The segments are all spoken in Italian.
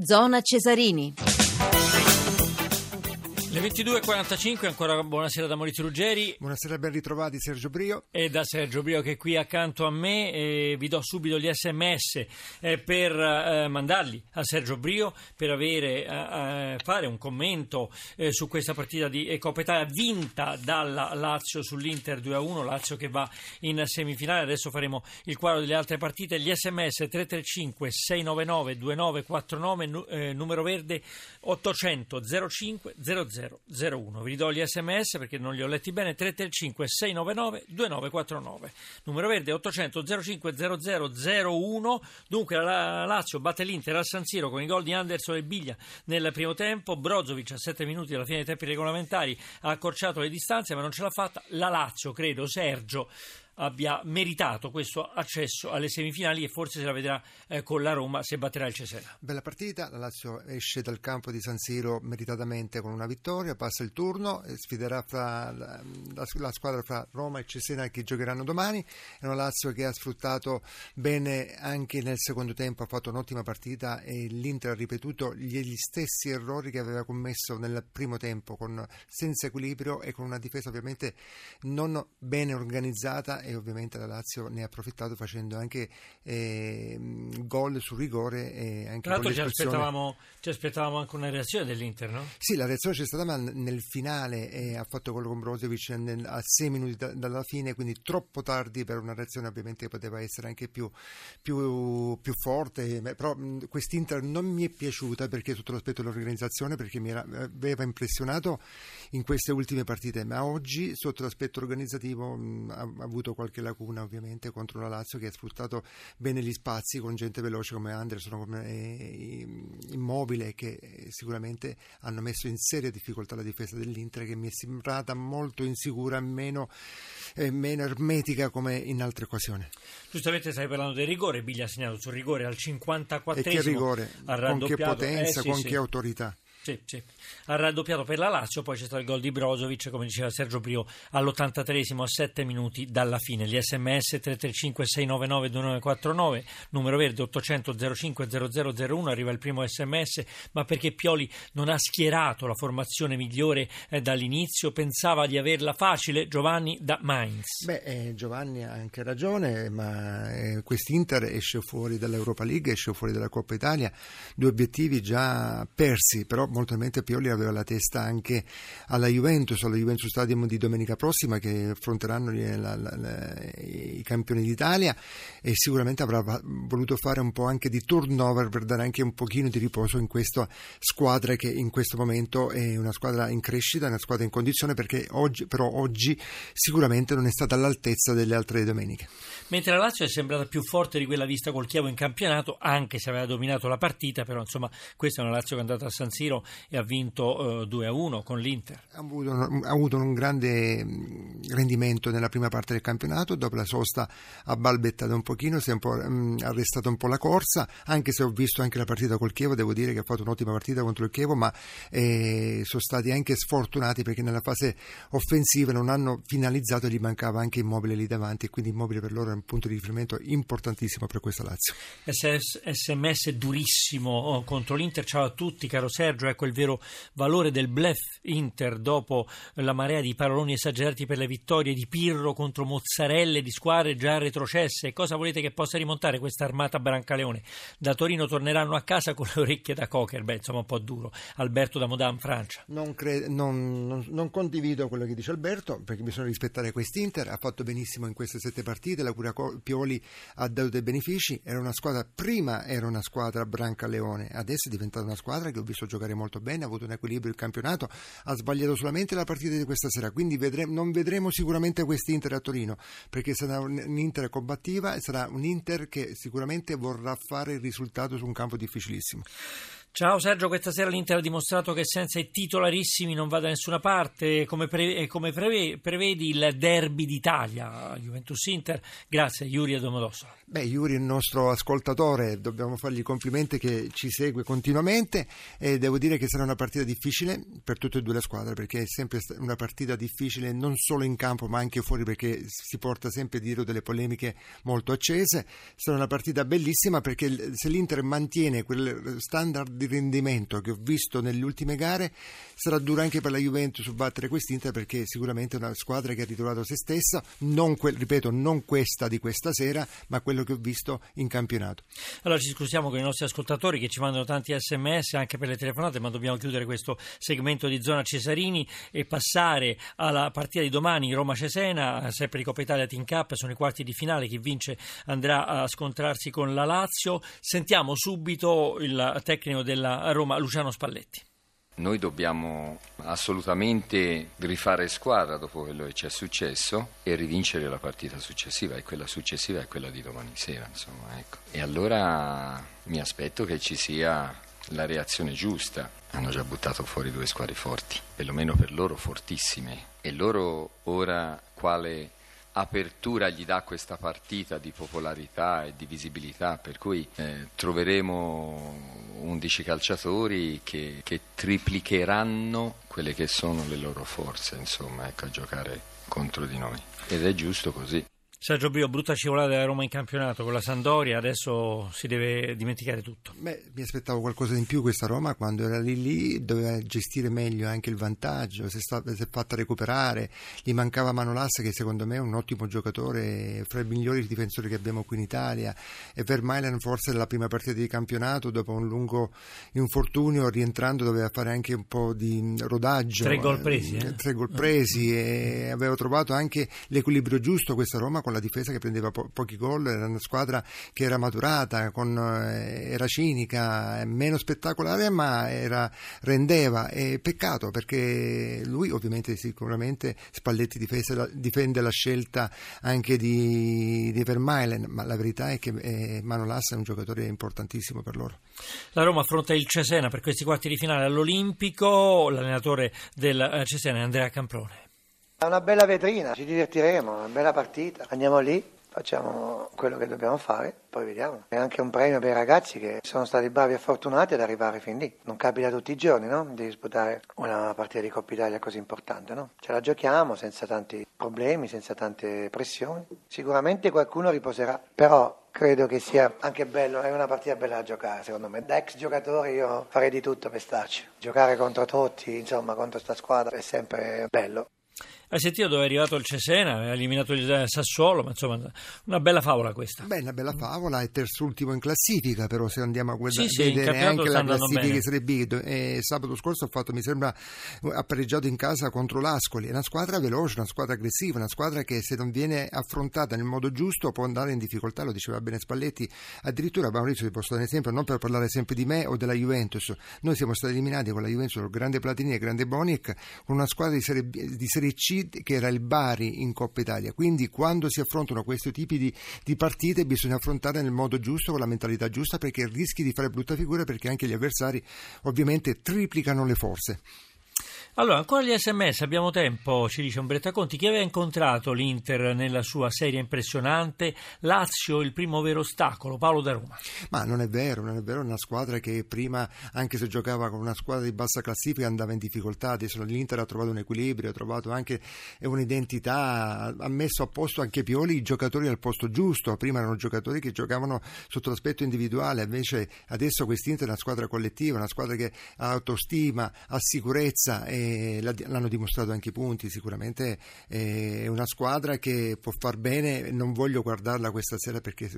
Zona Cesarini. Le 22.45, ancora buonasera da Maurizio Ruggeri. Buonasera, ben ritrovati Sergio Brio. E da Sergio Brio che è qui accanto a me. E vi do subito gli sms eh, per eh, mandarli a Sergio Brio per avere, eh, fare un commento eh, su questa partita di Coppa Italia vinta dalla Lazio sull'Inter 2-1. Lazio che va in semifinale. Adesso faremo il quadro delle altre partite. Gli sms 335 699 2949, numero verde 800 05 00 0001. Vi ridò gli sms perché non li ho letti bene. 335 699 2949. Numero verde 800 05 0001. Dunque la Lazio batte l'Inter al San Siro con i gol di Anderson e Biglia nel primo tempo. Brozovic a 7 minuti alla fine dei tempi regolamentari ha accorciato le distanze ma non ce l'ha fatta. La Lazio, credo, Sergio abbia meritato questo accesso alle semifinali e forse se la vedrà eh, con la Roma se batterà il Cesena. Bella partita, la Lazio esce dal campo di San Siro meritatamente con una vittoria, passa il turno sfiderà la, la, la, squadra fra Roma e Cesena che giocheranno domani. È una Lazio che ha sfruttato bene anche nel secondo tempo, ha fatto un'ottima partita e l'Inter ha ripetuto gli stessi errori che aveva commesso nel primo tempo, con, senza equilibrio e con una difesa ovviamente non bene organizzata e ovviamente la Lazio ne ha approfittato facendo anche eh, gol sul rigore e anche Tra l'altro ci aspettavamo, ci aspettavamo, anche una reazione dell'Inter, no? Sì, la reazione c'è stata ma nel finale eh, ha fatto quello con Brozovic nel, a 6 minuti da, dalla fine, quindi troppo tardi per una reazione ovviamente che poteva essere anche più, più, più forte, però quest'Inter non mi è piaciuta perché sotto l'aspetto dell'organizzazione, perché mi era, aveva impressionato in queste ultime partite, ma oggi sotto l'aspetto organizzativo mh, ha, ha avuto qualche lacuna ovviamente contro una Lazio che ha sfruttato bene gli spazi con gente veloce come Anderson, come eh, Immobile che sicuramente hanno messo in seria difficoltà la difesa dell'Inter che mi è sembrata molto insicura, meno, eh, meno ermetica come in altre occasioni. Giustamente stai parlando del rigore, Biglia ha segnato sul rigore al 54 E che rigore, con che potenza, eh, sì, con sì. che autorità. Sì, sì. Ha raddoppiato per la Lazio, poi c'è stato il gol di Brozovic, come diceva Sergio Brio, all'83esimo a 7 minuti dalla fine. Gli sms 335 699 2949, numero verde 800 05 0001, arriva il primo sms, ma perché Pioli non ha schierato la formazione migliore eh, dall'inizio, pensava di averla facile, Giovanni da Mainz. Beh, eh, Giovanni ha anche ragione, ma eh, quest'Inter esce fuori dall'Europa League, esce fuori dalla Coppa Italia, due obiettivi già persi, però molto mente Pioli aveva la testa anche alla Juventus, alla Juventus Stadium di domenica prossima che affronteranno la, la, la, i campioni d'Italia e sicuramente avrà voluto fare un po' anche di turnover per dare anche un pochino di riposo in questa squadra che in questo momento è una squadra in crescita, una squadra in condizione perché oggi, però oggi sicuramente non è stata all'altezza delle altre domeniche. Mentre la Lazio è sembrata più forte di quella vista col Chievo in campionato, anche se aveva dominato la partita, però insomma questa è una Lazio che è andata a San Siro e ha vinto eh, 2-1 con l'Inter. Ha avuto, ha avuto, un grande mm, rendimento nella prima parte del campionato, dopo la sosta ha balbettato un pochino, si è un po' mh, mm, arrestato un po' la corsa, anche se ho visto anche la partita col Chievo, devo dire che ha fatto un'ottima partita contro il Chievo, ma eh, sono stati anche sfortunati perché nella fase offensiva non hanno finalizzato e gli mancava anche Immobile lì davanti e quindi Immobile per loro è un punto di riferimento importantissimo per questa Lazio. SMS durissimo oh, contro l'Inter, ciao a tutti caro Sergio, ecco il vero valore del bluff Inter dopo la marea di paroloni esagerati per le vittorie di Pirro contro mozzarelle di squadre già retrocesse. Cosa volete che possa rimontare questa armata Brancaleone? Da Torino torneranno a casa con le orecchie da cocker, beh insomma un po' duro. Alberto da Modam, Francia. Non, cre- non, non, non, condivido quello che dice Alberto perché bisogna rispettare quest'Inter, ha fatto benissimo in queste sette partite, la cura Pioli ha dato dei benefici, era una squadra, prima era una squadra Brancaleone, adesso è diventata una squadra che ho visto giocare molto bene, ha avuto un equilibrio il campionato, ha sbagliato solamente la partita di questa sera, quindi vedremo, non vedremo sicuramente quest'Inter a Torino, perché sarà un'Inter combattiva e sarà un Inter che sicuramente vorrà fare il risultato su un campo difficilissimo. Ciao Sergio, questa sera l'Inter ha dimostrato che senza i titolarissimi non va da nessuna parte, come, pre- come preve- prevedi il derby d'Italia, Juventus-Inter, grazie Iuri e Domodossola. Beh, Iuri è il nostro ascoltatore, dobbiamo fargli complimenti che ci segue continuamente e devo dire che sarà una partita difficile per tutte e due le squadre perché è sempre una partita difficile non solo in campo ma anche fuori perché si porta sempre dietro delle polemiche molto accese, sarà una partita bellissima perché se l'Inter mantiene quel standard di rendimento che ho visto nelle ultime gare sarà duro anche per la Juventus battere quest'Inter perché sicuramente è una squadra che ha ritrovato se stessa, non que- ripeto, non questa di questa sera, ma quello che ho visto in campionato. Allora ci scusiamo con i nostri ascoltatori che ci mandano tanti sms anche per le telefonate, ma dobbiamo chiudere questo segmento di zona Cesarini e passare alla partita di domani Roma-Cesena, sempre di Coppa Italia Team Cup, sono i quarti di finale, chi vince andrà a scontrarsi con la Lazio. Sentiamo subito il tecnico della Roma, Luciano Spalletti. Noi dobbiamo assolutamente rifare squadra dopo quello che ci è successo e rivincere la partita successiva e quella successiva è quella di domani sera. Insomma, ecco. E allora mi aspetto che ci sia la reazione giusta. Hanno già buttato fuori due squadre forti, perlomeno per loro fortissime. E loro ora quale apertura gli dà questa partita di popolarità e di visibilità, per cui eh, troveremo 11 calciatori che, che, triplicheranno quelle che sono le loro forze, insomma, ecco, a giocare contro di noi. Ed è giusto così. Sergio Brio, brutta scivolata della Roma in campionato con la Sandoria, adesso si deve dimenticare tutto. Beh, mi aspettavo qualcosa in più questa Roma quando era lì lì, doveva gestire meglio anche il vantaggio, si è, stata, si è fatta recuperare, gli mancava Manolas che secondo me è un ottimo giocatore, fra i migliori difensori che abbiamo qui in Italia, e Vermeilen forse nella prima partita di campionato dopo un lungo infortunio rientrando doveva fare anche un po' di rodaggio. Tre gol presi. Eh? Tre gol presi e aveva trovato anche l'equilibrio giusto questa Roma con la difesa che prendeva po- pochi gol, era una squadra che era maturata, con, eh, era cinica, meno spettacolare, ma era, rendeva. E peccato perché lui, ovviamente, sicuramente Spalletti difese, difende la scelta anche di, di Vermeilen, ma la verità è che eh, Manolas è un giocatore importantissimo per loro. La Roma affronta il Cesena per questi quarti di finale all'Olimpico, l'allenatore del eh, Cesena è Andrea Camprone. È una bella vetrina, ci divertiremo, una bella partita. Andiamo lì, facciamo quello che dobbiamo fare, poi vediamo. È anche un premio per i ragazzi che sono stati bravi e fortunati ad arrivare fin lì. Non capita tutti i giorni, no? Di disputare una partita di Coppa Italia così importante, no? Ce la giochiamo senza tanti problemi, senza tante pressioni. Sicuramente qualcuno riposerà, però credo che sia anche bello, è una partita bella da giocare secondo me. Da ex giocatore io farei di tutto per starci. Giocare contro tutti, insomma, contro questa squadra è sempre bello. Hai sentito dove è arrivato il Cesena, ha eliminato il Sassuolo, ma insomma una bella favola questa. Beh, una bella favola, è terzultimo in classifica, però se andiamo a guardare sì, sì, vedere anche la classifica di Serie B, eh, sabato scorso ha fatto, mi sembra, ha pareggiato in casa contro l'Ascoli, è una squadra veloce, una squadra aggressiva, una squadra che se non viene affrontata nel modo giusto può andare in difficoltà, lo diceva bene Spalletti, addirittura Maurizio ti posso dare un esempio, non per parlare sempre di me o della Juventus, noi siamo stati eliminati con la Juventus, con grande Platini e grande Bonic, con una squadra di Serie, B, di serie C che era il Bari in Coppa Italia. Quindi quando si affrontano questi tipi di, di partite bisogna affrontare nel modo giusto, con la mentalità giusta, perché rischi di fare brutta figura perché anche gli avversari ovviamente triplicano le forze. Allora, ancora gli sms, abbiamo tempo, ci dice Umbretta Conti. Chi aveva incontrato l'Inter nella sua serie impressionante? Lazio, il primo vero ostacolo, Paolo da Roma. Ma non è vero, non è vero, è una squadra che prima, anche se giocava con una squadra di bassa classifica, andava in difficoltà. Adesso l'Inter ha trovato un equilibrio, ha trovato anche un'identità, ha messo a posto anche Pioli i giocatori al posto giusto. Prima erano giocatori che giocavano sotto l'aspetto individuale, invece adesso quest'Inter è una squadra collettiva, una squadra che ha autostima, ha sicurezza. E l'hanno dimostrato anche i punti, sicuramente è una squadra che può far bene, non voglio guardarla questa sera perché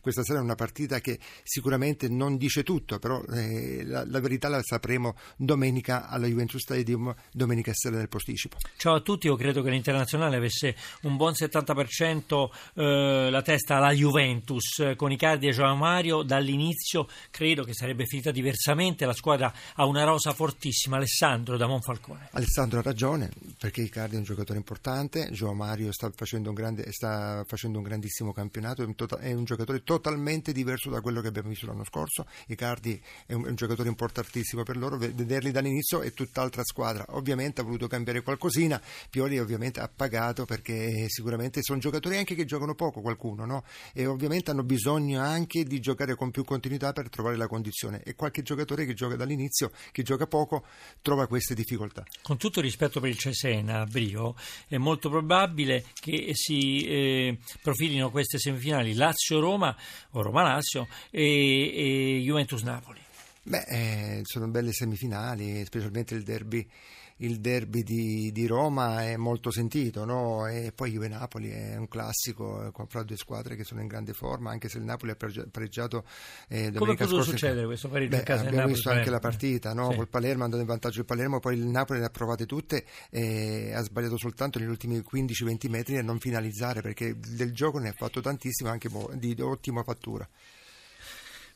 questa sera è una partita che sicuramente non dice tutto, però eh, la, la, verità la sapremo domenica alla Juventus Stadium, domenica sera nel posticipo. Ciao a tutti, io credo che l'Internazionale avesse un buon 70% eh, la testa alla Juventus, con Icardi e Joao Mario dall'inizio credo che sarebbe finita diversamente, la squadra ha una rosa fortissima, Alessandro da da Monfalcone. Alessandro ha ragione, perché Icardi è un giocatore importante, Gio Mario sta facendo un, grande, sta facendo un grandissimo campionato, è un, tota-, è un, giocatore totalmente diverso da quello che abbiamo visto l'anno scorso, Icardi è un, è un giocatore importantissimo per loro, vederli dall'inizio è tutt'altra squadra, ovviamente ha voluto cambiare qualcosina, Pioli ovviamente ha pagato perché sicuramente sono giocatori anche che giocano poco qualcuno, no? e ovviamente hanno bisogno anche di giocare con più continuità per trovare la condizione e qualche giocatore che gioca dall'inizio, che gioca poco, trova queste difficoltà. Con tutto il rispetto per il Cesena, Brio, è molto probabile che si eh, profilino queste semifinali Lazio-Roma o Roma-Lazio e, e Juventus-Napoli. Beh, eh, sono belle semifinali, specialmente il derby il derby di, di, Roma è molto sentito, no? e poi Juve-Napoli è un classico eh, fra due squadre che sono in grande forma, anche se il Napoli ha pareggiato eh, Come è potuto succedere questo pareggio Beh, Abbiamo Napoli, visto anche la partita, no? sì. col Palermo andando in vantaggio il Palermo, poi il Napoli le ha provate tutte e ha sbagliato soltanto negli ultimi 15-20 metri a non finalizzare perché del gioco ne ha fatto tantissimo anche di ottima fattura.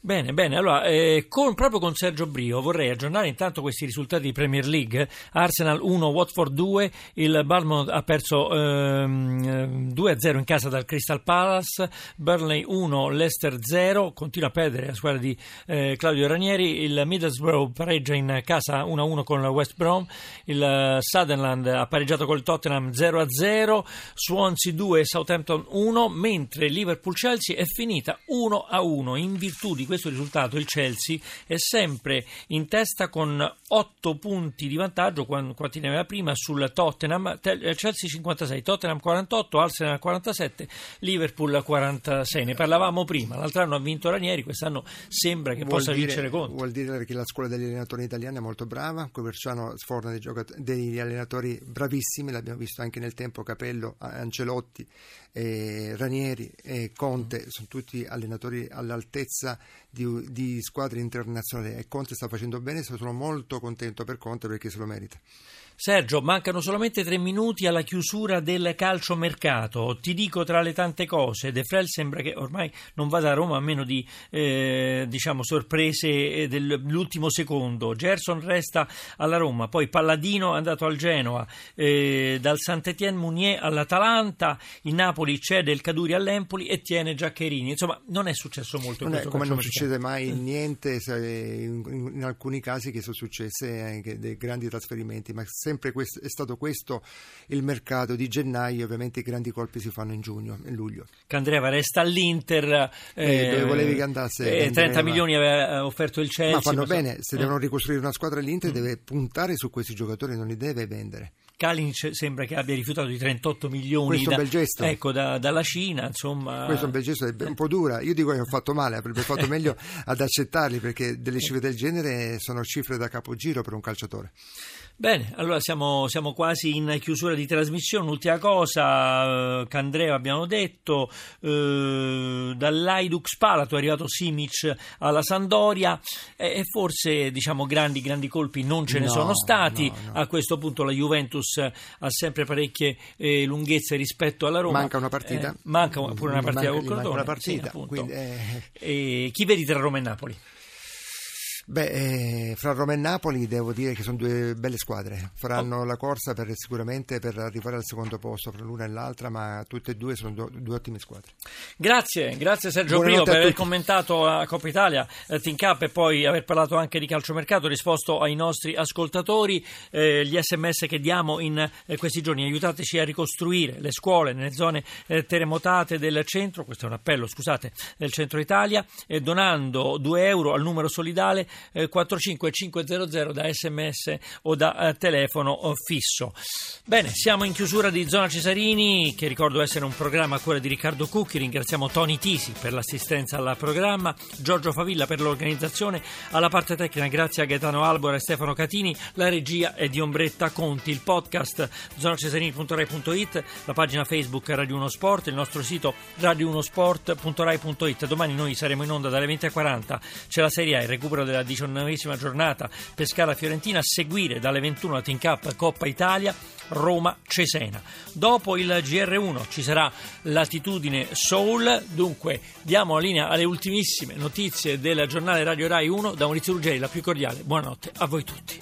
Bene, bene, allora eh, con, proprio con Sergio Brio vorrei aggiornare intanto questi risultati di Premier League. Arsenal 1, Watford 2, il Bournemouth ha perso ehm, 2-0 in casa dal Crystal Palace, Burnley 1, Leicester 0, continua a perdere la squadra di eh, Claudio Ranieri, il Middlesbrough pareggia in casa 1-1 con West Brom, il Sutherland ha pareggiato col Tottenham 0-0, Swansea 2, Southampton 1, mentre Liverpool-Chelsea è finita 1-1 in virtù di questo risultato il Chelsea è sempre in testa con 8 punti di vantaggio, quanti ne aveva prima, sul Tottenham, eh, Chelsea 56, Tottenham 48, Arsenal 47, Liverpool 46. Ne parlavamo prima, l'altro anno ha vinto Ranieri, quest'anno sembra che vuol possa dire, vincere Conte. Vuol dire che la scuola degli allenatori italiani è molto brava, Coverciano sforna dei degli allenatori bravissimi, l'abbiamo visto anche nel tempo, Capello, Ancelotti, eh, Ranieri e Conte, sono tutti allenatori all'altezza di, di squadre internazionali e Conte sta facendo bene, sono molto contento per Conte perché se lo merita. Sergio, mancano solamente tre minuti alla chiusura del calciomercato. Ti dico tra le tante cose, De Frel sembra che ormai non vada a Roma a meno di eh, diciamo, sorprese eh, dell'ultimo secondo. Gerson resta alla Roma, poi Palladino è andato al Genoa, eh, dal Saint-Étienne Munier all'Atalanta, il Napoli cede il Caduri all'Empoli e tiene Giaccherini. Insomma, non è successo molto. Non è come non succede mai niente in, in, in, alcuni casi che sono successe anche dei grandi trasferimenti, ma se sempre questo, è stato questo il mercato di gennaio, ovviamente i grandi colpi si fanno in giugno, in luglio. Candreva resta all'Inter, eh, dove volevi che andasse? Eh, 30 milioni aveva offerto il Chelsea. Ma fanno bene, se eh. devono ricostruire una squadra l'Inter mm. deve puntare su questi giocatori, non li deve vendere. Kalinic sembra che abbia rifiutato di 38 milioni da, ecco, da, dalla Cina. Insomma. Questo è un bel gesto, è un po' dura. Io dico che ho fatto male, avrebbe fatto meglio ad accettarli perché delle cifre del genere sono cifre da capogiro per un calciatore. Bene, allora siamo, siamo, quasi in chiusura di trasmissione. Ultima cosa, eh, Candreva abbiamo detto, eh, dall'Aidux Palato è arrivato Simic alla Sandoria e, e forse diciamo grandi, grandi colpi non ce ne no, sono stati. No, no. A questo punto la Juventus ha sempre parecchie eh, lunghezze rispetto alla Roma. Manca una partita. Eh, manca pure una partita manca, col Crotone. Una partita, sì, quindi, eh... chi vedi tra Roma e Napoli? Beh, eh, fra Roma e Napoli devo dire che sono due belle squadre, faranno oh. la corsa per, sicuramente per arrivare al secondo posto fra l'una e l'altra, ma tutte e due sono due, due ottime squadre. Grazie, grazie Sergio Buonanotte Brio per aver commentato la Coppa Italia, eh, Team Cup e poi aver parlato anche di calciomercato, risposto ai nostri ascoltatori. Eh, gli sms che diamo in eh, questi giorni, aiutateci a ricostruire le scuole nelle zone eh, terremotate del centro, questo è un appello, scusate, del centro Italia, donando 2 euro al numero solidale eh, 45500 da sms o da eh, telefono eh, fisso. Bene, siamo in chiusura di Zona Cesarini, che ricordo essere un programma a cura di Riccardo Cucchi. Ringraziamo Tony Tisi per l'assistenza al programma, Giorgio Favilla per l'organizzazione, alla parte tecnica grazie a Gaetano Albora e Stefano Catini, la regia è di Ombretta Conti, il podcast zonacesarini.rai.it, la pagina Facebook Radio 1 Sport, il nostro sito radio1sport.rai.it. Domani noi saremo in onda dalle 20.40, c'è la Serie A, il recupero della diciannovesima giornata Pescara-Fiorentina, a seguire dalle 21 la Team Cup Coppa Italia. Roma-Cesena. Dopo il GR1 ci sarà l'attitudine Soul, dunque diamo la linea alle ultimissime notizie del giornale Radio Rai 1 da Maurizio Ruggeri, la più cordiale buonanotte a voi tutti.